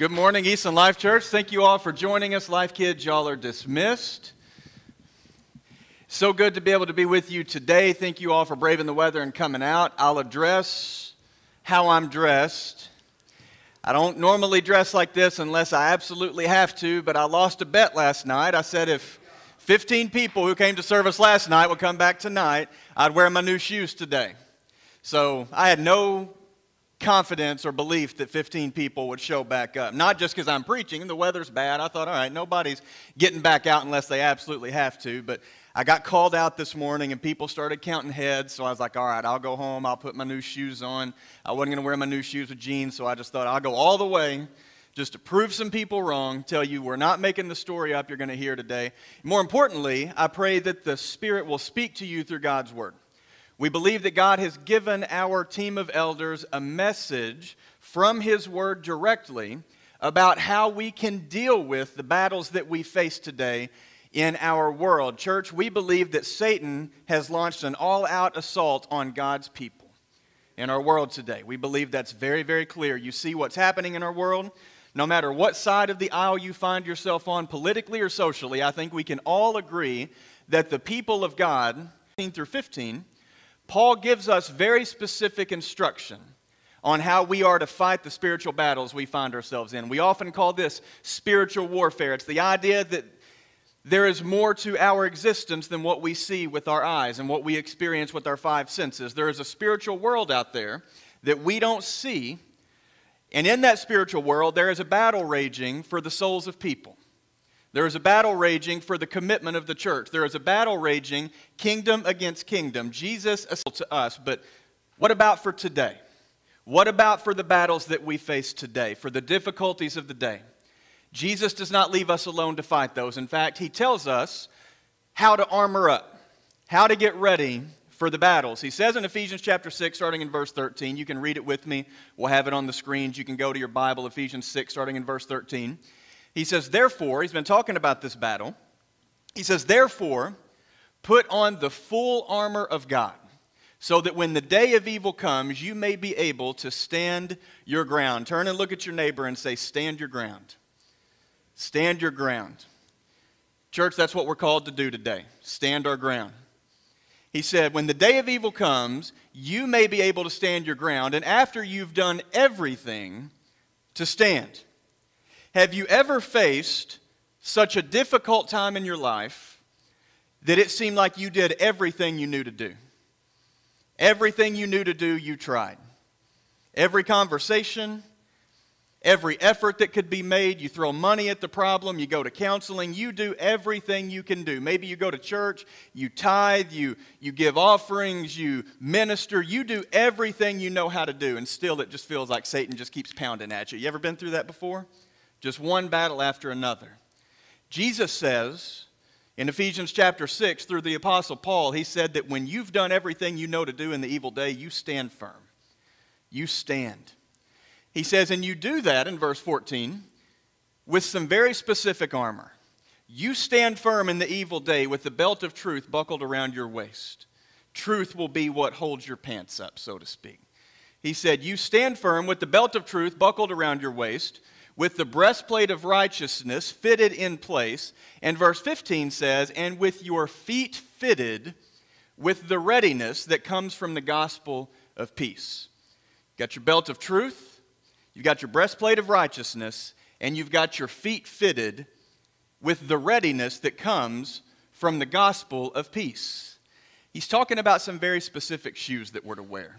Good morning, Easton Life Church. Thank you all for joining us. Life Kids, y'all are dismissed. So good to be able to be with you today. Thank you all for braving the weather and coming out. I'll address how I'm dressed. I don't normally dress like this unless I absolutely have to, but I lost a bet last night. I said if 15 people who came to service last night would come back tonight, I'd wear my new shoes today. So I had no confidence or belief that 15 people would show back up. Not just because I'm preaching and the weather's bad. I thought, all right, nobody's getting back out unless they absolutely have to. But I got called out this morning and people started counting heads. So I was like, all right, I'll go home. I'll put my new shoes on. I wasn't going to wear my new shoes with jeans. So I just thought, I'll go all the way just to prove some people wrong, tell you we're not making the story up you're going to hear today. More importantly, I pray that the Spirit will speak to you through God's Word. We believe that God has given our team of elders a message from His Word directly about how we can deal with the battles that we face today in our world. Church, we believe that Satan has launched an all out assault on God's people in our world today. We believe that's very, very clear. You see what's happening in our world. No matter what side of the aisle you find yourself on, politically or socially, I think we can all agree that the people of God, 15 through 15, Paul gives us very specific instruction on how we are to fight the spiritual battles we find ourselves in. We often call this spiritual warfare. It's the idea that there is more to our existence than what we see with our eyes and what we experience with our five senses. There is a spiritual world out there that we don't see, and in that spiritual world, there is a battle raging for the souls of people. There is a battle raging for the commitment of the church. There is a battle raging kingdom against kingdom. Jesus to us, but what about for today? What about for the battles that we face today, for the difficulties of the day? Jesus does not leave us alone to fight those. In fact, he tells us how to armor up, how to get ready for the battles. He says in Ephesians chapter 6, starting in verse 13, you can read it with me. We'll have it on the screens. You can go to your Bible, Ephesians 6, starting in verse 13. He says, Therefore, he's been talking about this battle. He says, Therefore, put on the full armor of God, so that when the day of evil comes, you may be able to stand your ground. Turn and look at your neighbor and say, Stand your ground. Stand your ground. Church, that's what we're called to do today stand our ground. He said, When the day of evil comes, you may be able to stand your ground, and after you've done everything, to stand. Have you ever faced such a difficult time in your life that it seemed like you did everything you knew to do? Everything you knew to do, you tried. Every conversation, every effort that could be made, you throw money at the problem, you go to counseling, you do everything you can do. Maybe you go to church, you tithe, you, you give offerings, you minister, you do everything you know how to do, and still it just feels like Satan just keeps pounding at you. You ever been through that before? Just one battle after another. Jesus says in Ephesians chapter 6 through the Apostle Paul, he said that when you've done everything you know to do in the evil day, you stand firm. You stand. He says, and you do that in verse 14 with some very specific armor. You stand firm in the evil day with the belt of truth buckled around your waist. Truth will be what holds your pants up, so to speak. He said, You stand firm with the belt of truth buckled around your waist with the breastplate of righteousness fitted in place. And verse 15 says, and with your feet fitted with the readiness that comes from the gospel of peace. Got your belt of truth, you've got your breastplate of righteousness, and you've got your feet fitted with the readiness that comes from the gospel of peace. He's talking about some very specific shoes that we're to wear.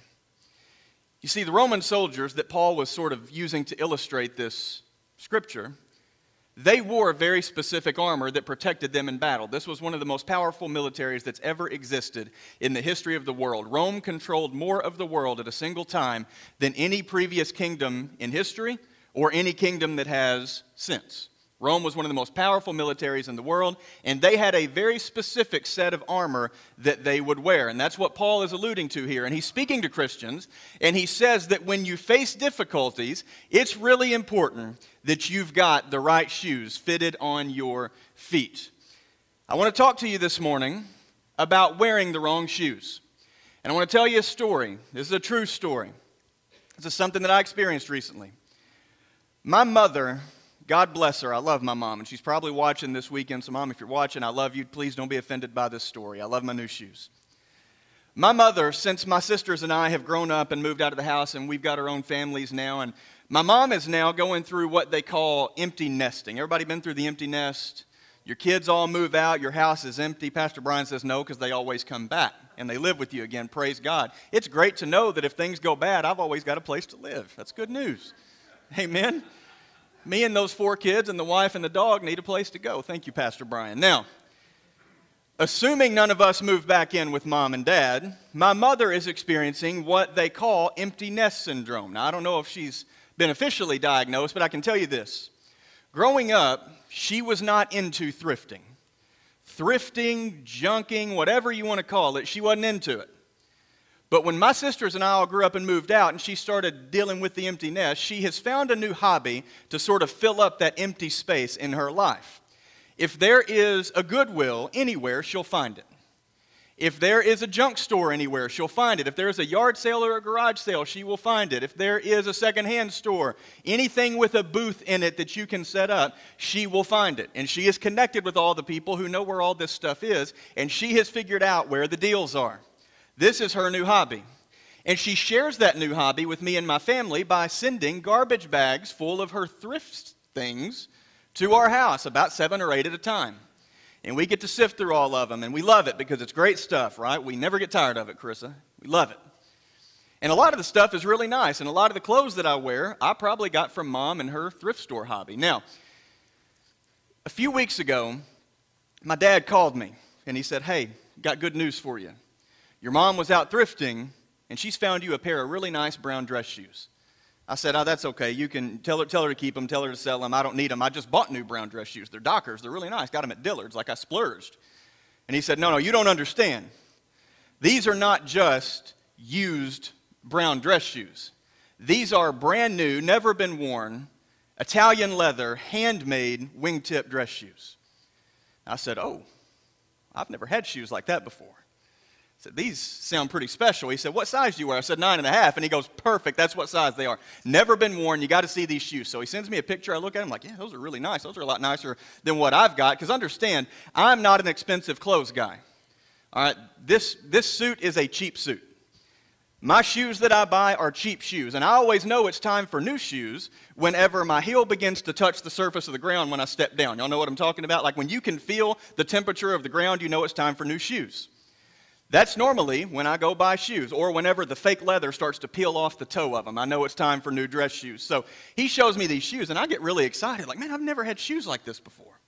You see, the Roman soldiers that Paul was sort of using to illustrate this scripture, they wore very specific armor that protected them in battle. This was one of the most powerful militaries that's ever existed in the history of the world. Rome controlled more of the world at a single time than any previous kingdom in history or any kingdom that has since. Rome was one of the most powerful militaries in the world, and they had a very specific set of armor that they would wear. And that's what Paul is alluding to here. And he's speaking to Christians, and he says that when you face difficulties, it's really important that you've got the right shoes fitted on your feet. I want to talk to you this morning about wearing the wrong shoes. And I want to tell you a story. This is a true story. This is something that I experienced recently. My mother, God bless her, I love my mom, and she's probably watching this weekend. So, mom, if you're watching, I love you. Please don't be offended by this story. I love my new shoes. My mother, since my sisters and I have grown up and moved out of the house and we've got our own families now, and my mom is now going through what they call empty nesting. Everybody been through the empty nest? Your kids all move out, your house is empty. Pastor Brian says no because they always come back and they live with you again. Praise God. It's great to know that if things go bad, I've always got a place to live. That's good news. Amen. Me and those four kids and the wife and the dog need a place to go. Thank you, Pastor Brian. Now, assuming none of us move back in with mom and dad, my mother is experiencing what they call empty nest syndrome. Now, I don't know if she's been officially diagnosed, but I can tell you this. Growing up, she was not into thrifting. Thrifting, junking, whatever you want to call it, she wasn't into it. But when my sisters and I all grew up and moved out, and she started dealing with the empty nest, she has found a new hobby to sort of fill up that empty space in her life. If there is a Goodwill anywhere, she'll find it. If there is a junk store anywhere, she'll find it. If there's a yard sale or a garage sale, she will find it. If there is a secondhand store, anything with a booth in it that you can set up, she will find it. And she is connected with all the people who know where all this stuff is, and she has figured out where the deals are. This is her new hobby. And she shares that new hobby with me and my family by sending garbage bags full of her thrift things to our house, about seven or eight at a time. And we get to sift through all of them, and we love it because it's great stuff, right? We never get tired of it, Carissa. We love it. And a lot of the stuff is really nice, and a lot of the clothes that I wear, I probably got from mom and her thrift store hobby. Now, a few weeks ago, my dad called me, and he said, Hey, got good news for you. Your mom was out thrifting, and she's found you a pair of really nice brown dress shoes. I said, Oh, that's okay. You can tell her, tell her to keep them, tell her to sell them. I don't need them. I just bought new brown dress shoes. They're Dockers. They're really nice. Got them at Dillard's, like I splurged. And he said, No, no, you don't understand. These are not just used brown dress shoes. These are brand new, never been worn, Italian leather, handmade wingtip dress shoes. I said, Oh, I've never had shoes like that before said, These sound pretty special. He said, What size do you wear? I said, Nine and a half. And he goes, Perfect. That's what size they are. Never been worn. You got to see these shoes. So he sends me a picture. I look at him like, Yeah, those are really nice. Those are a lot nicer than what I've got. Because understand, I'm not an expensive clothes guy. All right, this, this suit is a cheap suit. My shoes that I buy are cheap shoes, and I always know it's time for new shoes whenever my heel begins to touch the surface of the ground when I step down. Y'all know what I'm talking about? Like when you can feel the temperature of the ground, you know it's time for new shoes. That's normally when I go buy shoes or whenever the fake leather starts to peel off the toe of them. I know it's time for new dress shoes. So he shows me these shoes and I get really excited. Like, man, I've never had shoes like this before.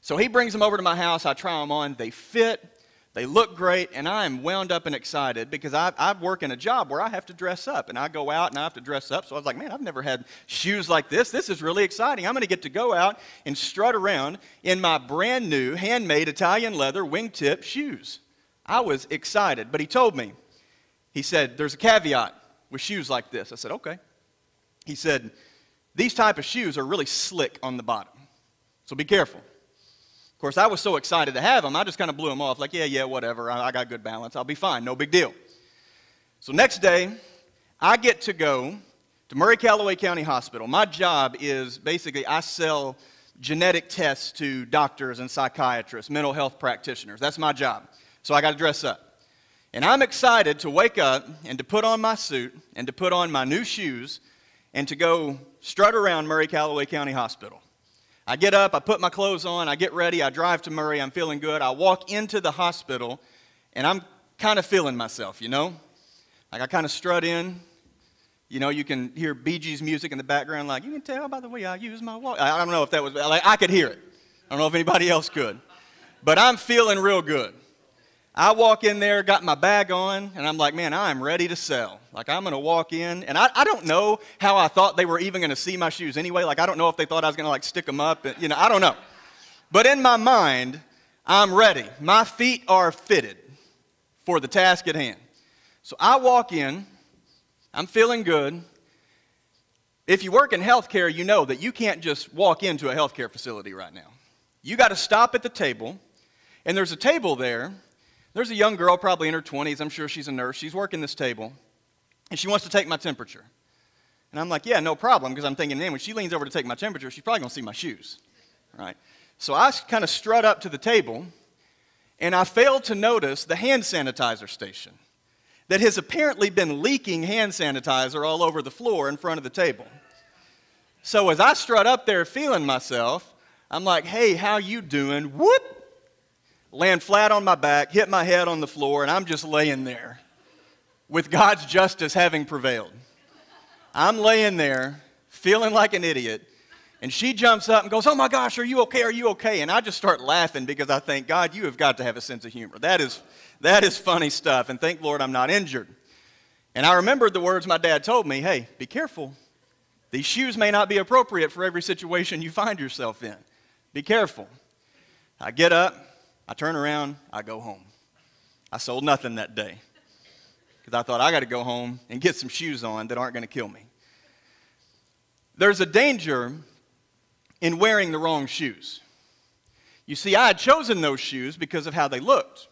So he brings them over to my house. I try them on. They fit, they look great, and I am wound up and excited because I, I work in a job where I have to dress up and I go out and I have to dress up. So I was like, man, I've never had shoes like this. This is really exciting. I'm going to get to go out and strut around in my brand new handmade Italian leather wingtip shoes. I was excited, but he told me, he said, there's a caveat with shoes like this. I said, okay. He said, these type of shoes are really slick on the bottom, so be careful. Of course, I was so excited to have them, I just kind of blew them off, like, yeah, yeah, whatever. I, I got good balance. I'll be fine. No big deal. So next day, I get to go to Murray Calloway County Hospital. My job is basically I sell genetic tests to doctors and psychiatrists, mental health practitioners. That's my job. So I got to dress up. And I'm excited to wake up and to put on my suit and to put on my new shoes and to go strut around Murray Calloway County Hospital. I get up, I put my clothes on, I get ready, I drive to Murray, I'm feeling good. I walk into the hospital and I'm kind of feeling myself, you know? Like I kind of strut in. You know, you can hear Bee Gees music in the background, like, you can tell by the way I use my walk. I don't know if that was, like, I could hear it. I don't know if anybody else could. But I'm feeling real good. I walk in there, got my bag on, and I'm like, man, I'm ready to sell. Like, I'm going to walk in, and I, I don't know how I thought they were even going to see my shoes anyway. Like, I don't know if they thought I was going to, like, stick them up. And, you know, I don't know. But in my mind, I'm ready. My feet are fitted for the task at hand. So I walk in, I'm feeling good. If you work in healthcare, you know that you can't just walk into a healthcare facility right now. You got to stop at the table, and there's a table there there's a young girl, probably in her 20s. I'm sure she's a nurse. She's working this table, and she wants to take my temperature. And I'm like, Yeah, no problem, because I'm thinking, man, when she leans over to take my temperature, she's probably going to see my shoes. Right? So I kind of strut up to the table, and I fail to notice the hand sanitizer station that has apparently been leaking hand sanitizer all over the floor in front of the table. So as I strut up there feeling myself, I'm like, hey, how you doing? Whoop! Land flat on my back, hit my head on the floor, and I'm just laying there with God's justice having prevailed. I'm laying there feeling like an idiot, and she jumps up and goes, Oh my gosh, are you okay? Are you okay? And I just start laughing because I think, God, you have got to have a sense of humor. That is, that is funny stuff. And thank Lord I'm not injured. And I remembered the words my dad told me hey, be careful. These shoes may not be appropriate for every situation you find yourself in. Be careful. I get up, I turn around, I go home. I sold nothing that day because I thought I got to go home and get some shoes on that aren't going to kill me. There's a danger in wearing the wrong shoes. You see, I had chosen those shoes because of how they looked,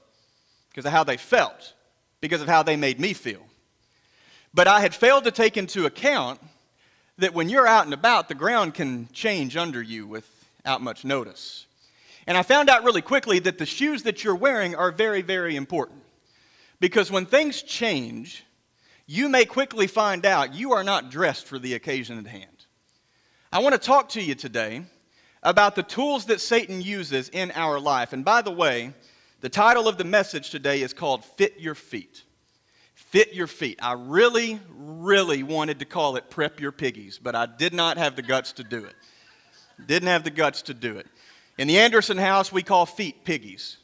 because of how they felt, because of how they made me feel. But I had failed to take into account that when you're out and about, the ground can change under you without much notice. And I found out really quickly that the shoes that you're wearing are very, very important. Because when things change, you may quickly find out you are not dressed for the occasion at hand. I want to talk to you today about the tools that Satan uses in our life. And by the way, the title of the message today is called Fit Your Feet. Fit Your Feet. I really, really wanted to call it Prep Your Piggies, but I did not have the guts to do it. Didn't have the guts to do it. In the Anderson house, we call feet piggies.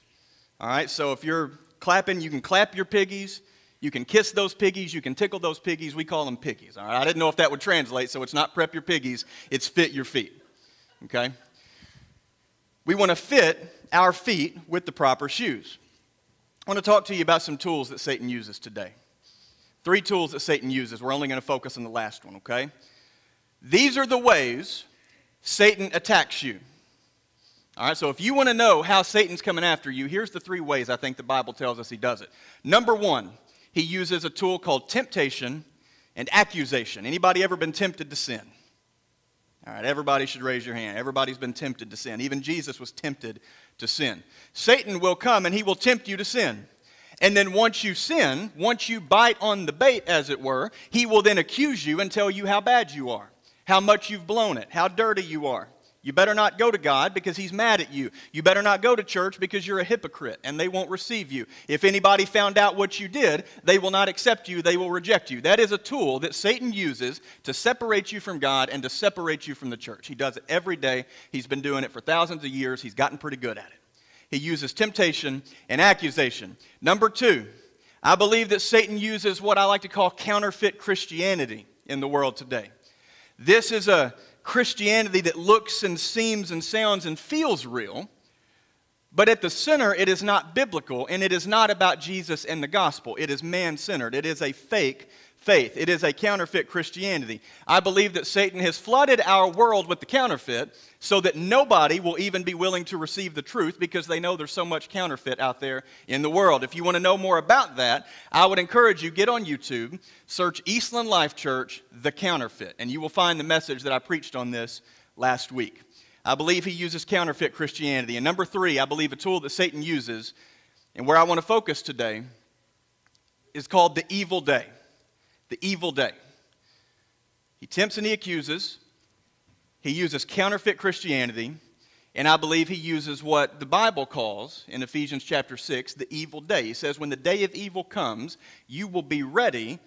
All right, so if you're clapping, you can clap your piggies. You can kiss those piggies, you can tickle those piggies. We call them piggies. All right, I didn't know if that would translate, so it's not prep your piggies, it's fit your feet. Okay? We want to fit our feet with the proper shoes. I want to talk to you about some tools that Satan uses today. Three tools that Satan uses. We're only going to focus on the last one, okay? These are the ways Satan attacks you. All right, so if you want to know how Satan's coming after you, here's the three ways I think the Bible tells us he does it. Number one, he uses a tool called temptation and accusation. Anybody ever been tempted to sin? All right, everybody should raise your hand. Everybody's been tempted to sin. Even Jesus was tempted to sin. Satan will come and he will tempt you to sin. And then once you sin, once you bite on the bait, as it were, he will then accuse you and tell you how bad you are, how much you've blown it, how dirty you are. You better not go to God because He's mad at you. You better not go to church because you're a hypocrite and they won't receive you. If anybody found out what you did, they will not accept you, they will reject you. That is a tool that Satan uses to separate you from God and to separate you from the church. He does it every day. He's been doing it for thousands of years. He's gotten pretty good at it. He uses temptation and accusation. Number two, I believe that Satan uses what I like to call counterfeit Christianity in the world today. This is a Christianity that looks and seems and sounds and feels real, but at the center, it is not biblical and it is not about Jesus and the gospel. It is man centered. It is a fake faith. It is a counterfeit Christianity. I believe that Satan has flooded our world with the counterfeit so that nobody will even be willing to receive the truth because they know there's so much counterfeit out there in the world. If you want to know more about that, I would encourage you get on YouTube, search Eastland Life Church the counterfeit, and you will find the message that I preached on this last week. I believe he uses counterfeit Christianity. And number 3, I believe a tool that Satan uses and where I want to focus today is called the evil day the evil day. He tempts and he accuses. He uses counterfeit Christianity. And I believe he uses what the Bible calls in Ephesians chapter 6 the evil day. He says, When the day of evil comes, you will be ready,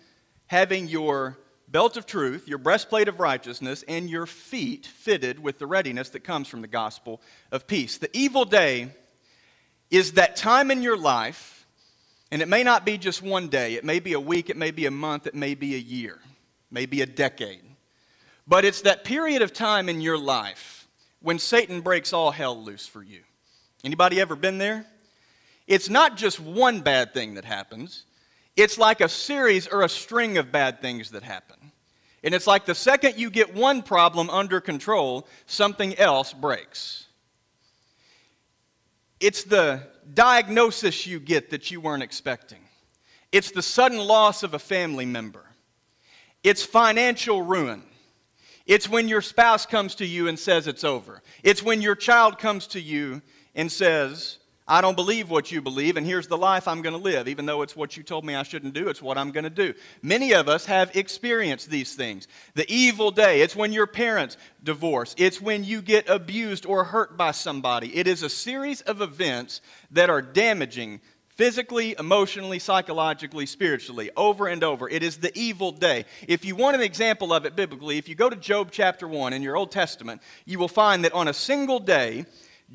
having your belt of truth, your breastplate of righteousness, and your feet fitted with the readiness that comes from the gospel of peace. The evil day is that time in your life and it may not be just one day, it may be a week, it may be a month, it may be a year, maybe a decade. But it's that period of time in your life when Satan breaks all hell loose for you. Anybody ever been there? It's not just one bad thing that happens. It's like a series or a string of bad things that happen. And it's like the second you get one problem under control, something else breaks. It's the diagnosis you get that you weren't expecting. It's the sudden loss of a family member. It's financial ruin. It's when your spouse comes to you and says it's over. It's when your child comes to you and says, I don't believe what you believe, and here's the life I'm going to live. Even though it's what you told me I shouldn't do, it's what I'm going to do. Many of us have experienced these things. The evil day, it's when your parents divorce, it's when you get abused or hurt by somebody. It is a series of events that are damaging physically, emotionally, psychologically, spiritually, over and over. It is the evil day. If you want an example of it biblically, if you go to Job chapter 1 in your Old Testament, you will find that on a single day,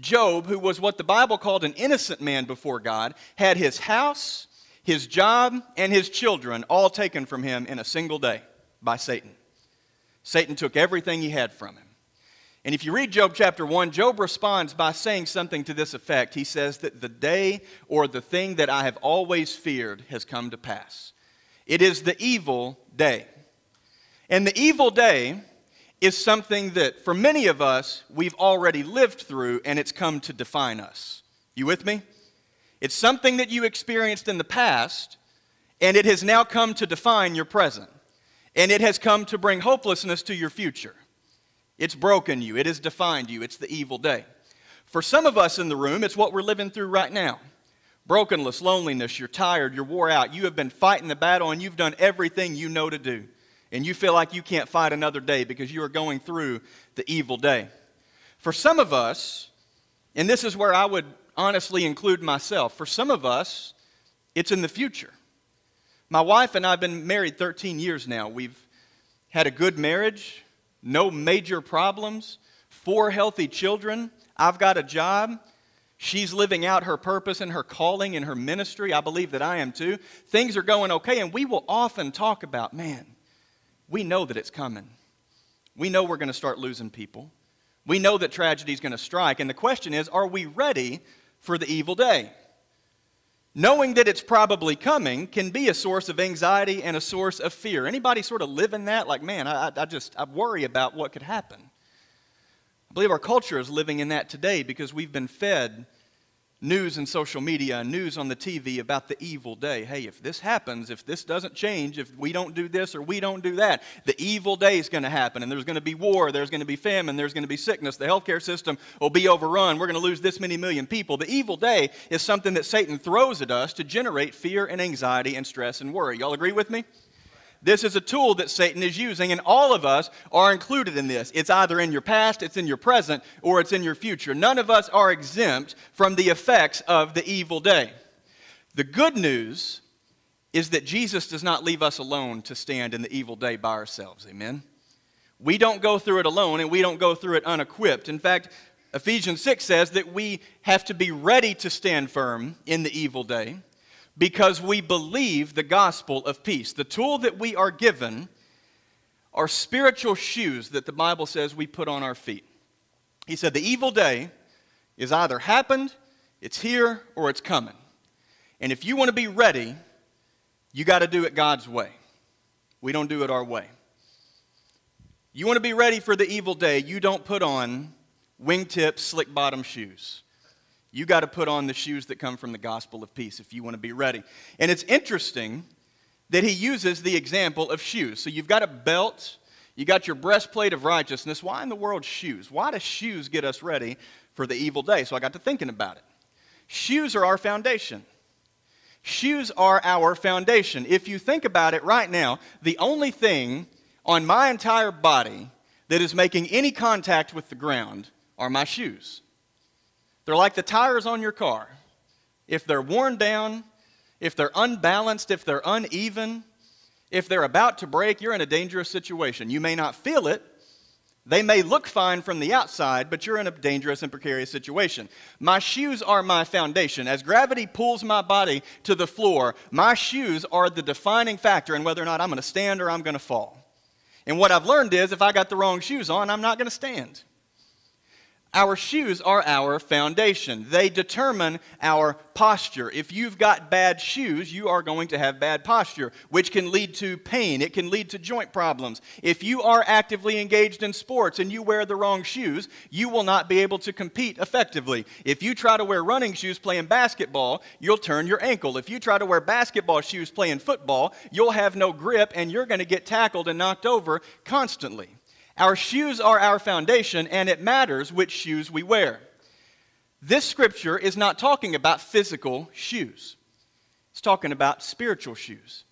Job, who was what the Bible called an innocent man before God, had his house, his job, and his children all taken from him in a single day by Satan. Satan took everything he had from him. And if you read Job chapter 1, Job responds by saying something to this effect. He says that the day or the thing that I have always feared has come to pass. It is the evil day. And the evil day is something that, for many of us, we've already lived through and it's come to define us. You with me? It's something that you experienced in the past and it has now come to define your present. And it has come to bring hopelessness to your future. It's broken you, it has defined you, it's the evil day. For some of us in the room, it's what we're living through right now brokenness, loneliness, you're tired, you're wore out, you have been fighting the battle, and you've done everything you know to do and you feel like you can't fight another day because you are going through the evil day. For some of us, and this is where I would honestly include myself, for some of us, it's in the future. My wife and I have been married 13 years now. We've had a good marriage, no major problems, four healthy children. I've got a job. She's living out her purpose and her calling in her ministry. I believe that I am too. Things are going okay, and we will often talk about, man, we know that it's coming. We know we're going to start losing people. We know that tragedy is going to strike. And the question is are we ready for the evil day? Knowing that it's probably coming can be a source of anxiety and a source of fear. Anybody sort of live in that? Like, man, I, I just I worry about what could happen. I believe our culture is living in that today because we've been fed news and social media and news on the TV about the evil day. Hey, if this happens, if this doesn't change, if we don't do this or we don't do that, the evil day is going to happen and there's going to be war, there's going to be famine, there's going to be sickness, the healthcare system will be overrun, we're going to lose this many million people. The evil day is something that Satan throws at us to generate fear and anxiety and stress and worry. Y'all agree with me? This is a tool that Satan is using, and all of us are included in this. It's either in your past, it's in your present, or it's in your future. None of us are exempt from the effects of the evil day. The good news is that Jesus does not leave us alone to stand in the evil day by ourselves. Amen? We don't go through it alone, and we don't go through it unequipped. In fact, Ephesians 6 says that we have to be ready to stand firm in the evil day because we believe the gospel of peace. The tool that we are given are spiritual shoes that the Bible says we put on our feet. He said, The evil day is either happened, it's here, or it's coming. And if you want to be ready, you got to do it God's way. We don't do it our way. You want to be ready for the evil day, you don't put on wingtip, slick bottom shoes. You got to put on the shoes that come from the gospel of peace if you want to be ready. And it's interesting that he uses the example of shoes. So you've got a belt, you got your breastplate of righteousness. Why in the world shoes? Why do shoes get us ready for the evil day? So I got to thinking about it. Shoes are our foundation. Shoes are our foundation. If you think about it right now, the only thing on my entire body that is making any contact with the ground are my shoes. They're like the tires on your car. If they're worn down, if they're unbalanced, if they're uneven, if they're about to break, you're in a dangerous situation. You may not feel it. They may look fine from the outside, but you're in a dangerous and precarious situation. My shoes are my foundation. As gravity pulls my body to the floor, my shoes are the defining factor in whether or not I'm going to stand or I'm going to fall. And what I've learned is if I got the wrong shoes on, I'm not going to stand. Our shoes are our foundation. They determine our posture. If you've got bad shoes, you are going to have bad posture, which can lead to pain. It can lead to joint problems. If you are actively engaged in sports and you wear the wrong shoes, you will not be able to compete effectively. If you try to wear running shoes playing basketball, you'll turn your ankle. If you try to wear basketball shoes playing football, you'll have no grip and you're going to get tackled and knocked over constantly. Our shoes are our foundation, and it matters which shoes we wear. This scripture is not talking about physical shoes, it's talking about spiritual shoes.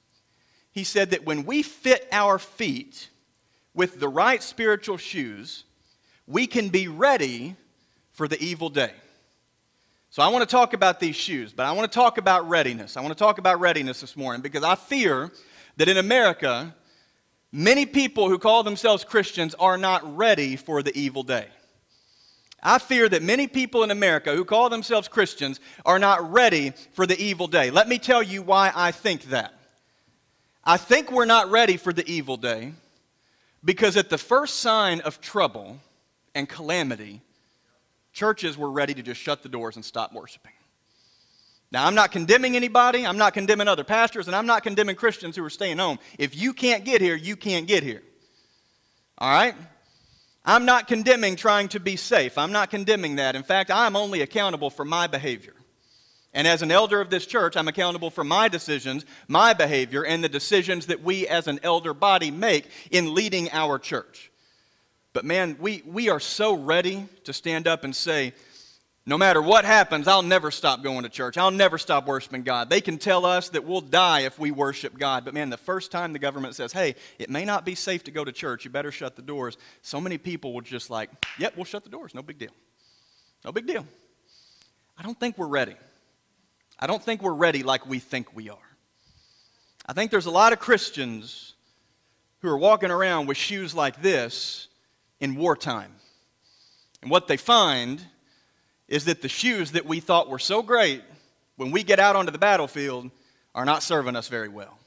He said that when we fit our feet with the right spiritual shoes, we can be ready for the evil day. So I want to talk about these shoes, but I want to talk about readiness. I want to talk about readiness this morning because I fear that in America, Many people who call themselves Christians are not ready for the evil day. I fear that many people in America who call themselves Christians are not ready for the evil day. Let me tell you why I think that. I think we're not ready for the evil day because at the first sign of trouble and calamity, churches were ready to just shut the doors and stop worshiping. Now, I'm not condemning anybody, I'm not condemning other pastors, and I'm not condemning Christians who are staying home. If you can't get here, you can't get here. All right? I'm not condemning trying to be safe. I'm not condemning that. In fact, I'm only accountable for my behavior. And as an elder of this church, I'm accountable for my decisions, my behavior, and the decisions that we as an elder body make in leading our church. But man, we, we are so ready to stand up and say, no matter what happens, I'll never stop going to church. I'll never stop worshiping God. They can tell us that we'll die if we worship God. But man, the first time the government says, hey, it may not be safe to go to church, you better shut the doors, so many people will just like, yep, we'll shut the doors. No big deal. No big deal. I don't think we're ready. I don't think we're ready like we think we are. I think there's a lot of Christians who are walking around with shoes like this in wartime. And what they find is that the shoes that we thought were so great when we get out onto the battlefield are not serving us very well.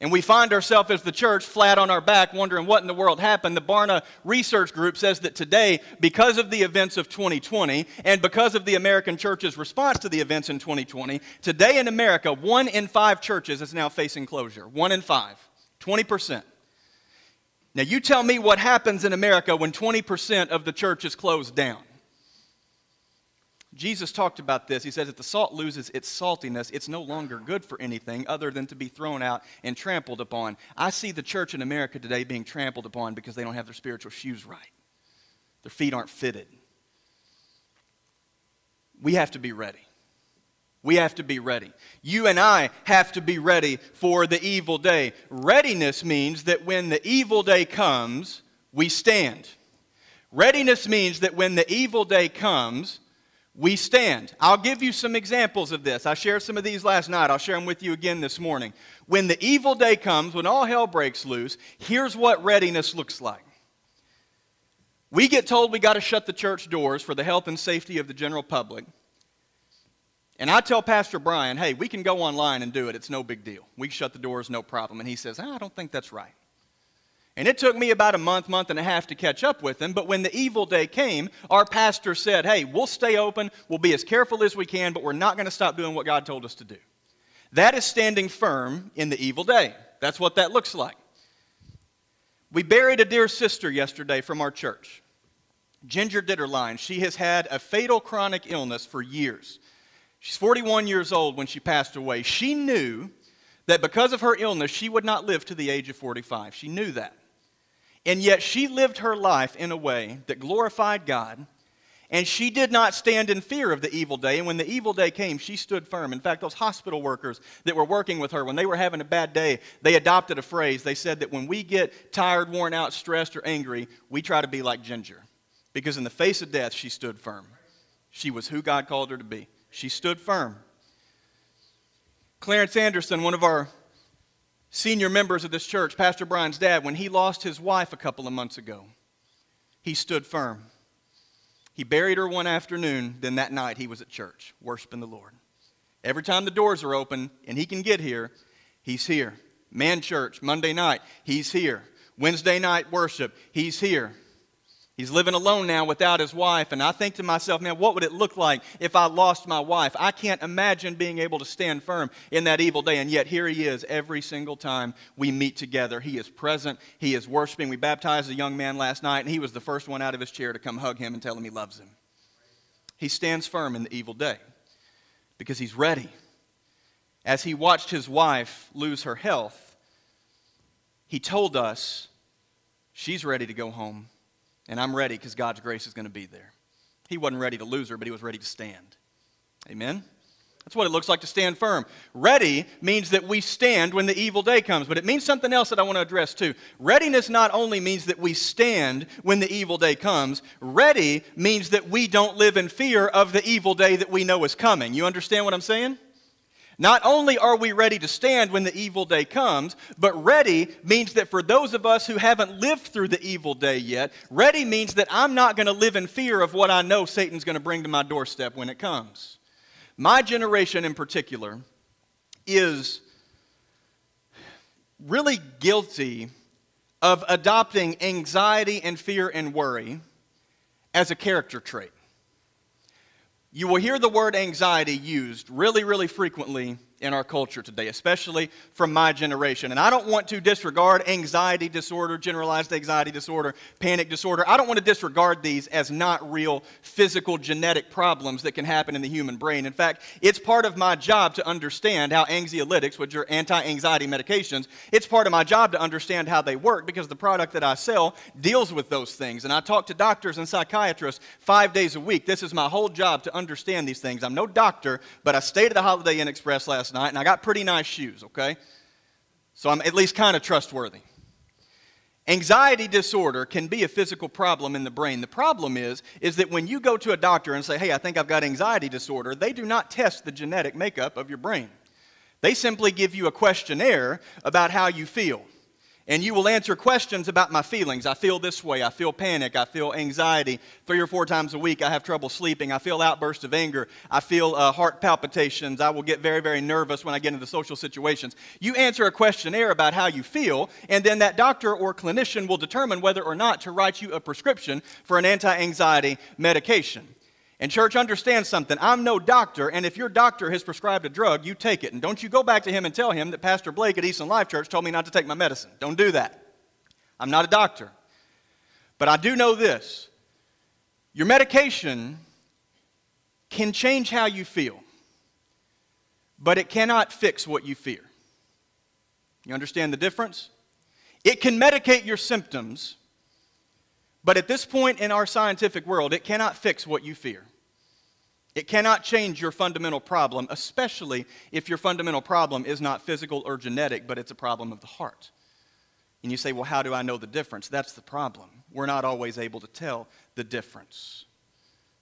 And we find ourselves as the church flat on our back wondering what in the world happened. The Barna Research Group says that today, because of the events of 2020 and because of the American church's response to the events in 2020, today in America, one in five churches is now facing closure. One in five, 20%. Now, you tell me what happens in America when 20% of the church is closed down. Jesus talked about this. He says, if the salt loses its saltiness, it's no longer good for anything other than to be thrown out and trampled upon. I see the church in America today being trampled upon because they don't have their spiritual shoes right. Their feet aren't fitted. We have to be ready. We have to be ready. You and I have to be ready for the evil day. Readiness means that when the evil day comes, we stand. Readiness means that when the evil day comes, we stand. I'll give you some examples of this. I shared some of these last night. I'll share them with you again this morning. When the evil day comes, when all hell breaks loose, here's what readiness looks like. We get told we got to shut the church doors for the health and safety of the general public. And I tell Pastor Brian, hey, we can go online and do it. It's no big deal. We shut the doors, no problem. And he says, ah, I don't think that's right. And it took me about a month, month and a half to catch up with him. But when the evil day came, our pastor said, Hey, we'll stay open. We'll be as careful as we can, but we're not going to stop doing what God told us to do. That is standing firm in the evil day. That's what that looks like. We buried a dear sister yesterday from our church, Ginger Ditterline. She has had a fatal chronic illness for years. She's 41 years old when she passed away. She knew that because of her illness, she would not live to the age of 45. She knew that. And yet she lived her life in a way that glorified God. And she did not stand in fear of the evil day. And when the evil day came, she stood firm. In fact, those hospital workers that were working with her, when they were having a bad day, they adopted a phrase. They said that when we get tired, worn out, stressed, or angry, we try to be like Ginger. Because in the face of death, she stood firm. She was who God called her to be. She stood firm. Clarence Anderson, one of our senior members of this church, Pastor Brian's dad, when he lost his wife a couple of months ago, he stood firm. He buried her one afternoon, then that night he was at church, worshiping the Lord. Every time the doors are open and he can get here, he's here. Man church, Monday night, he's here. Wednesday night worship, he's here. He's living alone now without his wife. And I think to myself, man, what would it look like if I lost my wife? I can't imagine being able to stand firm in that evil day. And yet here he is every single time we meet together. He is present, he is worshiping. We baptized a young man last night, and he was the first one out of his chair to come hug him and tell him he loves him. He stands firm in the evil day because he's ready. As he watched his wife lose her health, he told us she's ready to go home and I'm ready because God's grace is going to be there. He wasn't ready to lose her, but he was ready to stand. Amen? That's what it looks like to stand firm. Ready means that we stand when the evil day comes, but it means something else that I want to address too. Readiness not only means that we stand when the evil day comes, ready means that we don't live in fear of the evil day that we know is coming. You understand what I'm saying? Not only are we ready to stand when the evil day comes, but ready means that for those of us who haven't lived through the evil day yet, ready means that I'm not going to live in fear of what I know Satan's going to bring to my doorstep when it comes. My generation in particular is really guilty of adopting anxiety and fear and worry as a character trait. You will hear the word anxiety used really, really frequently in our culture today, especially from my generation. And I don't want to disregard anxiety disorder, generalized anxiety disorder, panic disorder. I don't want to disregard these as not real physical genetic problems that can happen in the human brain. In fact, it's part of my job to understand how anxiolytics, which are anti anxiety medications, it's part of my job to understand how they work because the product that I sell deals with those things. And I talk to doctors and psychiatrists five days a week. This is my whole job to understand these things. I'm no doctor, but I stayed at the Holiday Inn Express last last night, and I got pretty nice shoes, okay? So I'm at least kind of trustworthy. Anxiety disorder can be a physical problem in the brain. The problem is is that when you go to a doctor and say, "Hey, I think I've got anxiety disorder," they do not test the genetic makeup of your brain. They simply give you a questionnaire about how you feel and you will answer questions about my feelings. I feel this way. I feel panic. I feel anxiety. Three or four times a week, I have trouble sleeping. I feel outbursts of anger. I feel uh, heart palpitations. I will get very, very nervous when I get into social situations. You answer a questionnaire about how you feel, and then that doctor or clinician will determine whether or not to write you a prescription for an anti anxiety medication. And, church, understand something. I'm no doctor, and if your doctor has prescribed a drug, you take it. And don't you go back to him and tell him that Pastor Blake at Easton Life Church told me not to take my medicine. Don't do that. I'm not a doctor. But I do know this your medication can change how you feel, but it cannot fix what you fear. You understand the difference? It can medicate your symptoms, but at this point in our scientific world, it cannot fix what you fear. It cannot change your fundamental problem, especially if your fundamental problem is not physical or genetic, but it's a problem of the heart. And you say, well, how do I know the difference? That's the problem. We're not always able to tell the difference.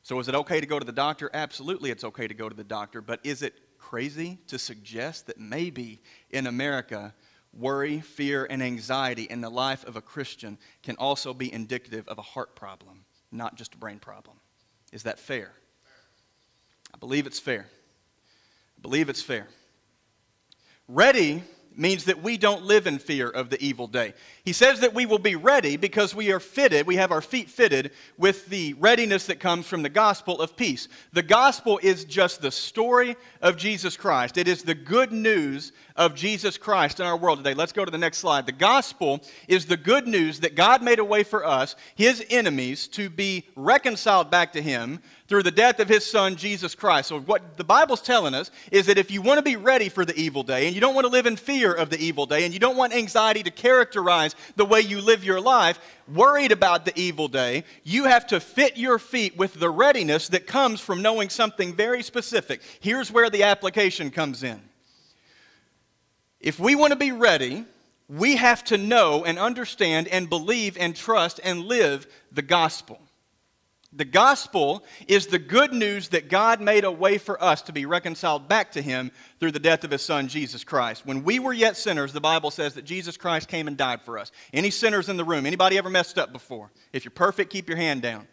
So, is it okay to go to the doctor? Absolutely, it's okay to go to the doctor. But is it crazy to suggest that maybe in America, worry, fear, and anxiety in the life of a Christian can also be indicative of a heart problem, not just a brain problem? Is that fair? I believe it's fair. I believe it's fair. Ready means that we don't live in fear of the evil day. He says that we will be ready because we are fitted, we have our feet fitted with the readiness that comes from the gospel of peace. The gospel is just the story of Jesus Christ, it is the good news of Jesus Christ in our world today. Let's go to the next slide. The gospel is the good news that God made a way for us, his enemies, to be reconciled back to him through the death of his son, Jesus Christ. So, what the Bible's telling us is that if you want to be ready for the evil day, and you don't want to live in fear of the evil day, and you don't want anxiety to characterize the way you live your life, worried about the evil day, you have to fit your feet with the readiness that comes from knowing something very specific. Here's where the application comes in. If we want to be ready, we have to know and understand and believe and trust and live the gospel. The gospel is the good news that God made a way for us to be reconciled back to Him through the death of His Son, Jesus Christ. When we were yet sinners, the Bible says that Jesus Christ came and died for us. Any sinners in the room? Anybody ever messed up before? If you're perfect, keep your hand down.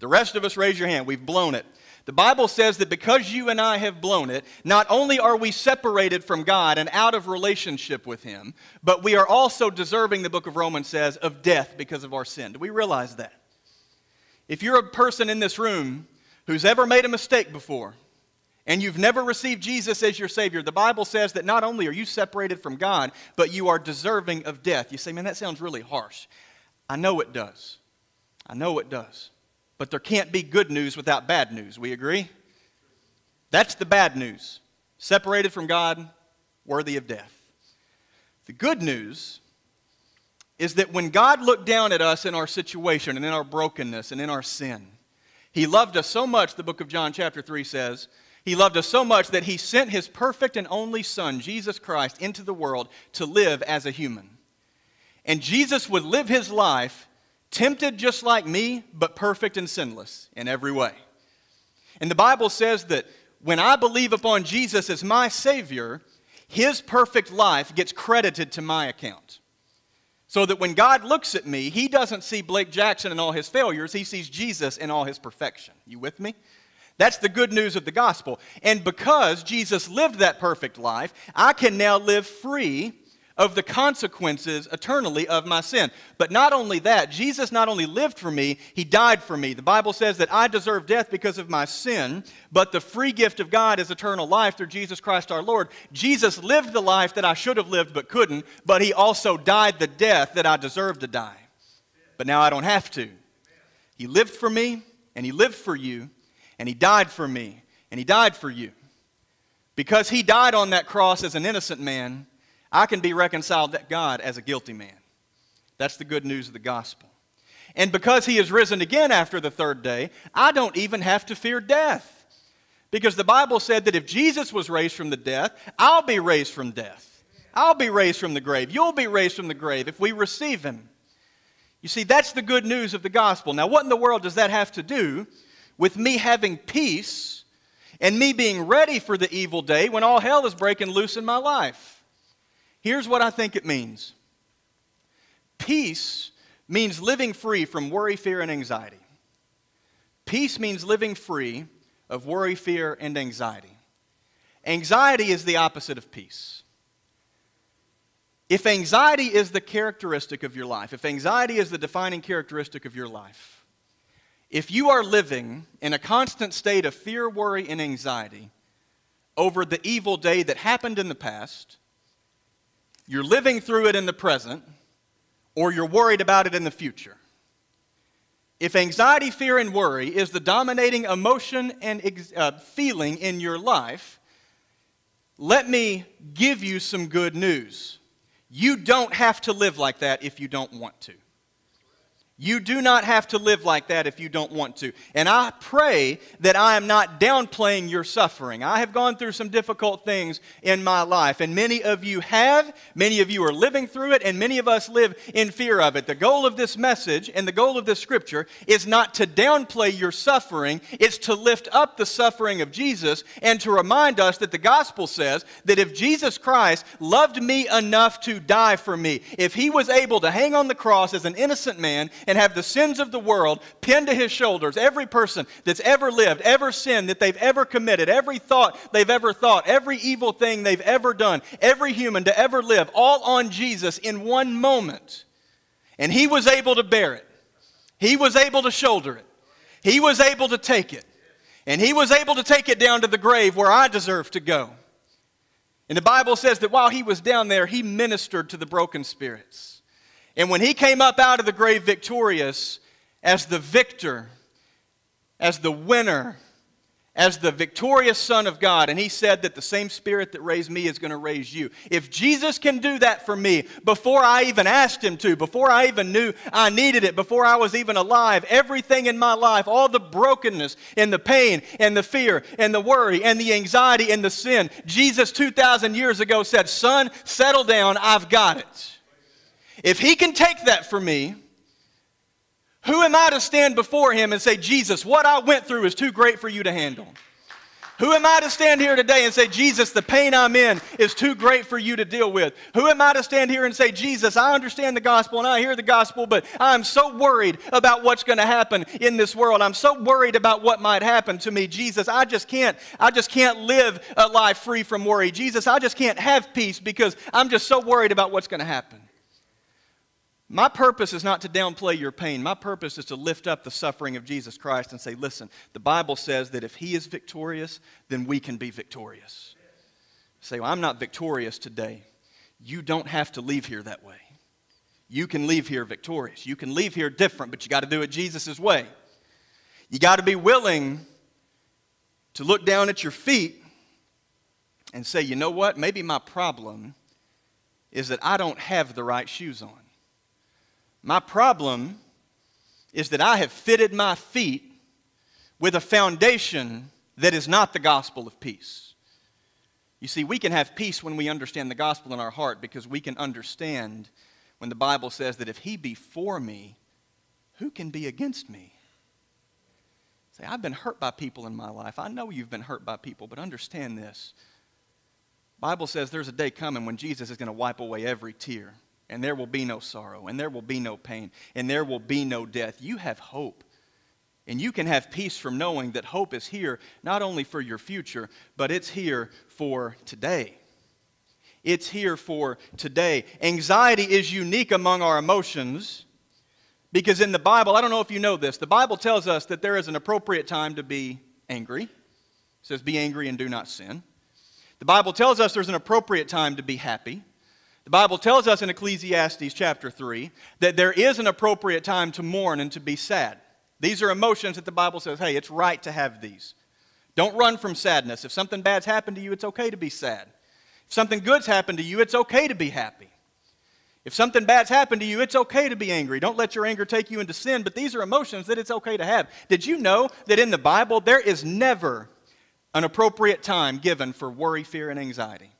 The rest of us, raise your hand. We've blown it. The Bible says that because you and I have blown it, not only are we separated from God and out of relationship with Him, but we are also deserving, the book of Romans says, of death because of our sin. Do we realize that? If you're a person in this room who's ever made a mistake before, and you've never received Jesus as your Savior, the Bible says that not only are you separated from God, but you are deserving of death. You say, man, that sounds really harsh. I know it does. I know it does. But there can't be good news without bad news. We agree? That's the bad news. Separated from God, worthy of death. The good news is that when God looked down at us in our situation and in our brokenness and in our sin, He loved us so much, the book of John, chapter 3 says, He loved us so much that He sent His perfect and only Son, Jesus Christ, into the world to live as a human. And Jesus would live His life tempted just like me, but perfect and sinless in every way. And the Bible says that when I believe upon Jesus as my Savior, His perfect life gets credited to my account. So that when God looks at me, He doesn't see Blake Jackson and all his failures, He sees Jesus in all His perfection. You with me? That's the good news of the gospel. And because Jesus lived that perfect life, I can now live free of the consequences eternally of my sin. But not only that, Jesus not only lived for me, he died for me. The Bible says that I deserve death because of my sin, but the free gift of God is eternal life through Jesus Christ our Lord. Jesus lived the life that I should have lived but couldn't, but he also died the death that I deserved to die. But now I don't have to. He lived for me, and he lived for you, and he died for me, and he died for you. Because he died on that cross as an innocent man, I can be reconciled to God as a guilty man. That's the good news of the gospel. And because he is risen again after the third day, I don't even have to fear death. Because the Bible said that if Jesus was raised from the death, I'll be raised from death. I'll be raised from the grave. You'll be raised from the grave if we receive him. You see, that's the good news of the gospel. Now, what in the world does that have to do with me having peace and me being ready for the evil day when all hell is breaking loose in my life? Here's what I think it means peace means living free from worry, fear, and anxiety. Peace means living free of worry, fear, and anxiety. Anxiety is the opposite of peace. If anxiety is the characteristic of your life, if anxiety is the defining characteristic of your life, if you are living in a constant state of fear, worry, and anxiety over the evil day that happened in the past, you're living through it in the present, or you're worried about it in the future. If anxiety, fear, and worry is the dominating emotion and uh, feeling in your life, let me give you some good news. You don't have to live like that if you don't want to. You do not have to live like that if you don't want to. And I pray that I am not downplaying your suffering. I have gone through some difficult things in my life, and many of you have. Many of you are living through it, and many of us live in fear of it. The goal of this message and the goal of this scripture is not to downplay your suffering, it's to lift up the suffering of Jesus and to remind us that the gospel says that if Jesus Christ loved me enough to die for me, if he was able to hang on the cross as an innocent man, and have the sins of the world pinned to his shoulders. Every person that's ever lived, ever sinned that they've ever committed, every thought they've ever thought, every evil thing they've ever done, every human to ever live, all on Jesus in one moment. And he was able to bear it, he was able to shoulder it, he was able to take it. And he was able to take it down to the grave where I deserve to go. And the Bible says that while he was down there, he ministered to the broken spirits. And when he came up out of the grave victorious as the victor, as the winner, as the victorious Son of God, and he said that the same Spirit that raised me is going to raise you. If Jesus can do that for me before I even asked him to, before I even knew I needed it, before I was even alive, everything in my life, all the brokenness and the pain and the fear and the worry and the anxiety and the sin, Jesus 2,000 years ago said, Son, settle down, I've got it. If he can take that for me, who am I to stand before him and say, Jesus, what I went through is too great for you to handle? Who am I to stand here today and say, Jesus, the pain I'm in is too great for you to deal with? Who am I to stand here and say, Jesus, I understand the gospel and I hear the gospel, but I'm so worried about what's going to happen in this world. I'm so worried about what might happen to me. Jesus, I just can't, I just can't live a life free from worry. Jesus, I just can't have peace because I'm just so worried about what's going to happen. My purpose is not to downplay your pain. My purpose is to lift up the suffering of Jesus Christ and say, listen, the Bible says that if he is victorious, then we can be victorious. Say, well, I'm not victorious today. You don't have to leave here that way. You can leave here victorious. You can leave here different, but you got to do it Jesus' way. You got to be willing to look down at your feet and say, you know what? Maybe my problem is that I don't have the right shoes on. My problem is that I have fitted my feet with a foundation that is not the gospel of peace. You see, we can have peace when we understand the gospel in our heart because we can understand when the Bible says that if he be for me, who can be against me? Say, I've been hurt by people in my life. I know you've been hurt by people, but understand this. Bible says there's a day coming when Jesus is going to wipe away every tear, and there will be no sorrow, and there will be no pain, and there will be no death. You have hope. And you can have peace from knowing that hope is here not only for your future, but it's here for today. It's here for today. Anxiety is unique among our emotions because in the Bible, I don't know if you know this, the Bible tells us that there is an appropriate time to be angry. It says, Be angry and do not sin. The Bible tells us there's an appropriate time to be happy. The Bible tells us in Ecclesiastes chapter 3 that there is an appropriate time to mourn and to be sad. These are emotions that the Bible says, hey, it's right to have these. Don't run from sadness. If something bad's happened to you, it's okay to be sad. If something good's happened to you, it's okay to be happy. If something bad's happened to you, it's okay to be angry. Don't let your anger take you into sin, but these are emotions that it's okay to have. Did you know that in the Bible, there is never an appropriate time given for worry, fear, and anxiety.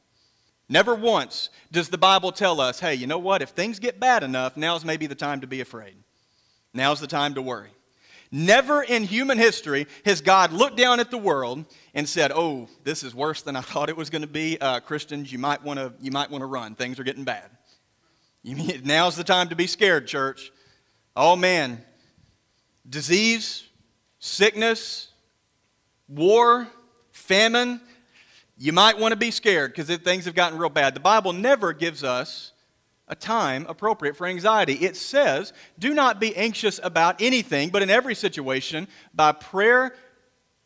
Never once does the Bible tell us, hey, you know what? If things get bad enough, now's maybe the time to be afraid. Now's the time to worry. Never in human history has God looked down at the world and said, "Oh, this is worse than I thought it was going to be." Uh, Christians, you might want to run. Things are getting bad. You mean now's the time to be scared, church? Oh man, disease, sickness, war, famine, you might want to be scared because things have gotten real bad. The Bible never gives us a time appropriate for anxiety. It says, Do not be anxious about anything, but in every situation, by prayer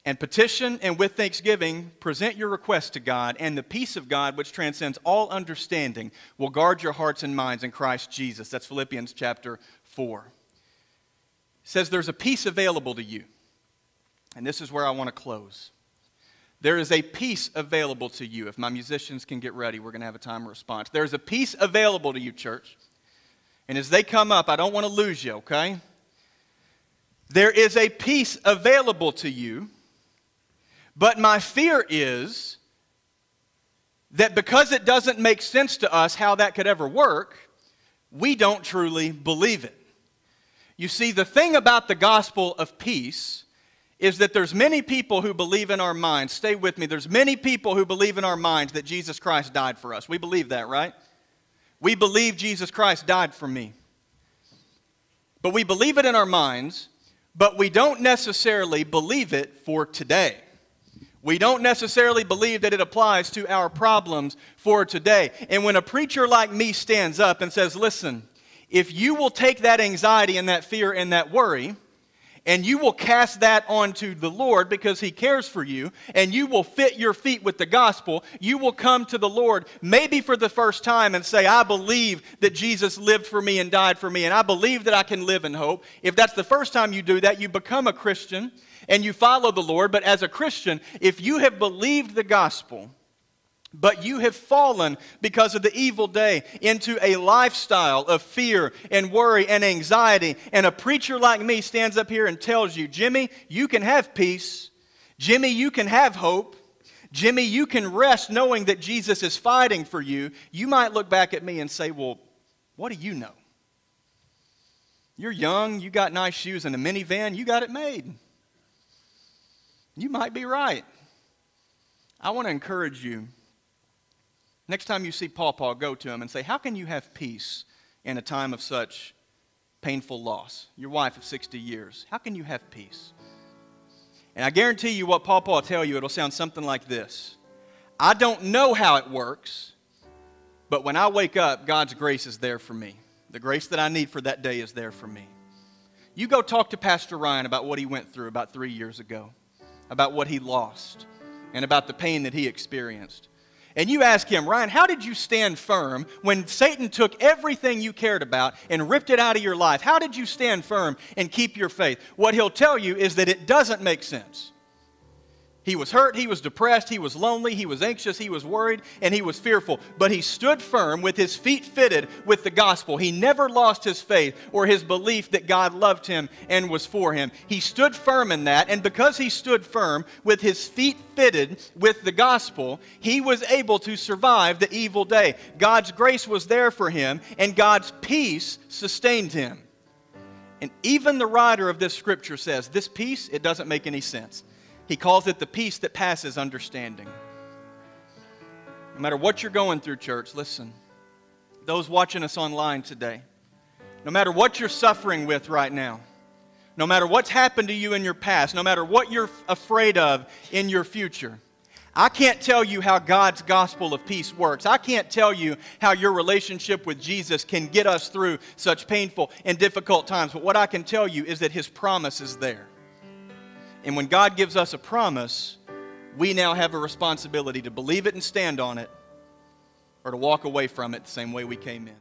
and petition and with thanksgiving, present your request to God, and the peace of God, which transcends all understanding, will guard your hearts and minds in Christ Jesus. That's Philippians chapter 4. It says there's a peace available to you. And this is where I want to close. There is a peace available to you. If my musicians can get ready, we're going to have a time response. There's a peace available to you, church. And as they come up, I don't want to lose you, okay? There is a peace available to you, but my fear is that because it doesn't make sense to us how that could ever work, we don't truly believe it. You see, the thing about the gospel of peace is that there's many people who believe in our minds. Stay with me. There's many people who believe in our minds that Jesus Christ died for us. We believe that, right? We believe Jesus Christ died for me. But we believe it in our minds, but we don't necessarily believe it for today. We don't necessarily believe that it applies to our problems for today. And when a preacher like me stands up and says, Listen, if you will take that anxiety and that fear and that worry, and you will cast that onto the Lord because He cares for you, and you will fit your feet with the gospel. You will come to the Lord maybe for the first time and say, I believe that Jesus lived for me and died for me, and I believe that I can live in hope. If that's the first time you do that, you become a Christian and you follow the Lord. But as a Christian, if you have believed the gospel, but you have fallen because of the evil day into a lifestyle of fear and worry and anxiety. And a preacher like me stands up here and tells you, Jimmy, you can have peace. Jimmy, you can have hope. Jimmy, you can rest knowing that Jesus is fighting for you. You might look back at me and say, Well, what do you know? You're young, you got nice shoes and a minivan, you got it made. You might be right. I want to encourage you Next time you see Paw Paw, go to him and say, How can you have peace in a time of such painful loss? Your wife of 60 years. How can you have peace? And I guarantee you what Paw will tell you, it'll sound something like this I don't know how it works, but when I wake up, God's grace is there for me. The grace that I need for that day is there for me. You go talk to Pastor Ryan about what he went through about three years ago, about what he lost, and about the pain that he experienced. And you ask him, Ryan, how did you stand firm when Satan took everything you cared about and ripped it out of your life? How did you stand firm and keep your faith? What he'll tell you is that it doesn't make sense. He was hurt, he was depressed, he was lonely, he was anxious, he was worried, and he was fearful. But he stood firm with his feet fitted with the gospel. He never lost his faith or his belief that God loved him and was for him. He stood firm in that, and because he stood firm with his feet fitted with the gospel, he was able to survive the evil day. God's grace was there for him, and God's peace sustained him. And even the writer of this scripture says, This peace, it doesn't make any sense. He calls it the peace that passes understanding. No matter what you're going through, church, listen. Those watching us online today, no matter what you're suffering with right now, no matter what's happened to you in your past, no matter what you're afraid of in your future, I can't tell you how God's gospel of peace works. I can't tell you how your relationship with Jesus can get us through such painful and difficult times. But what I can tell you is that His promise is there. And when God gives us a promise, we now have a responsibility to believe it and stand on it or to walk away from it the same way we came in.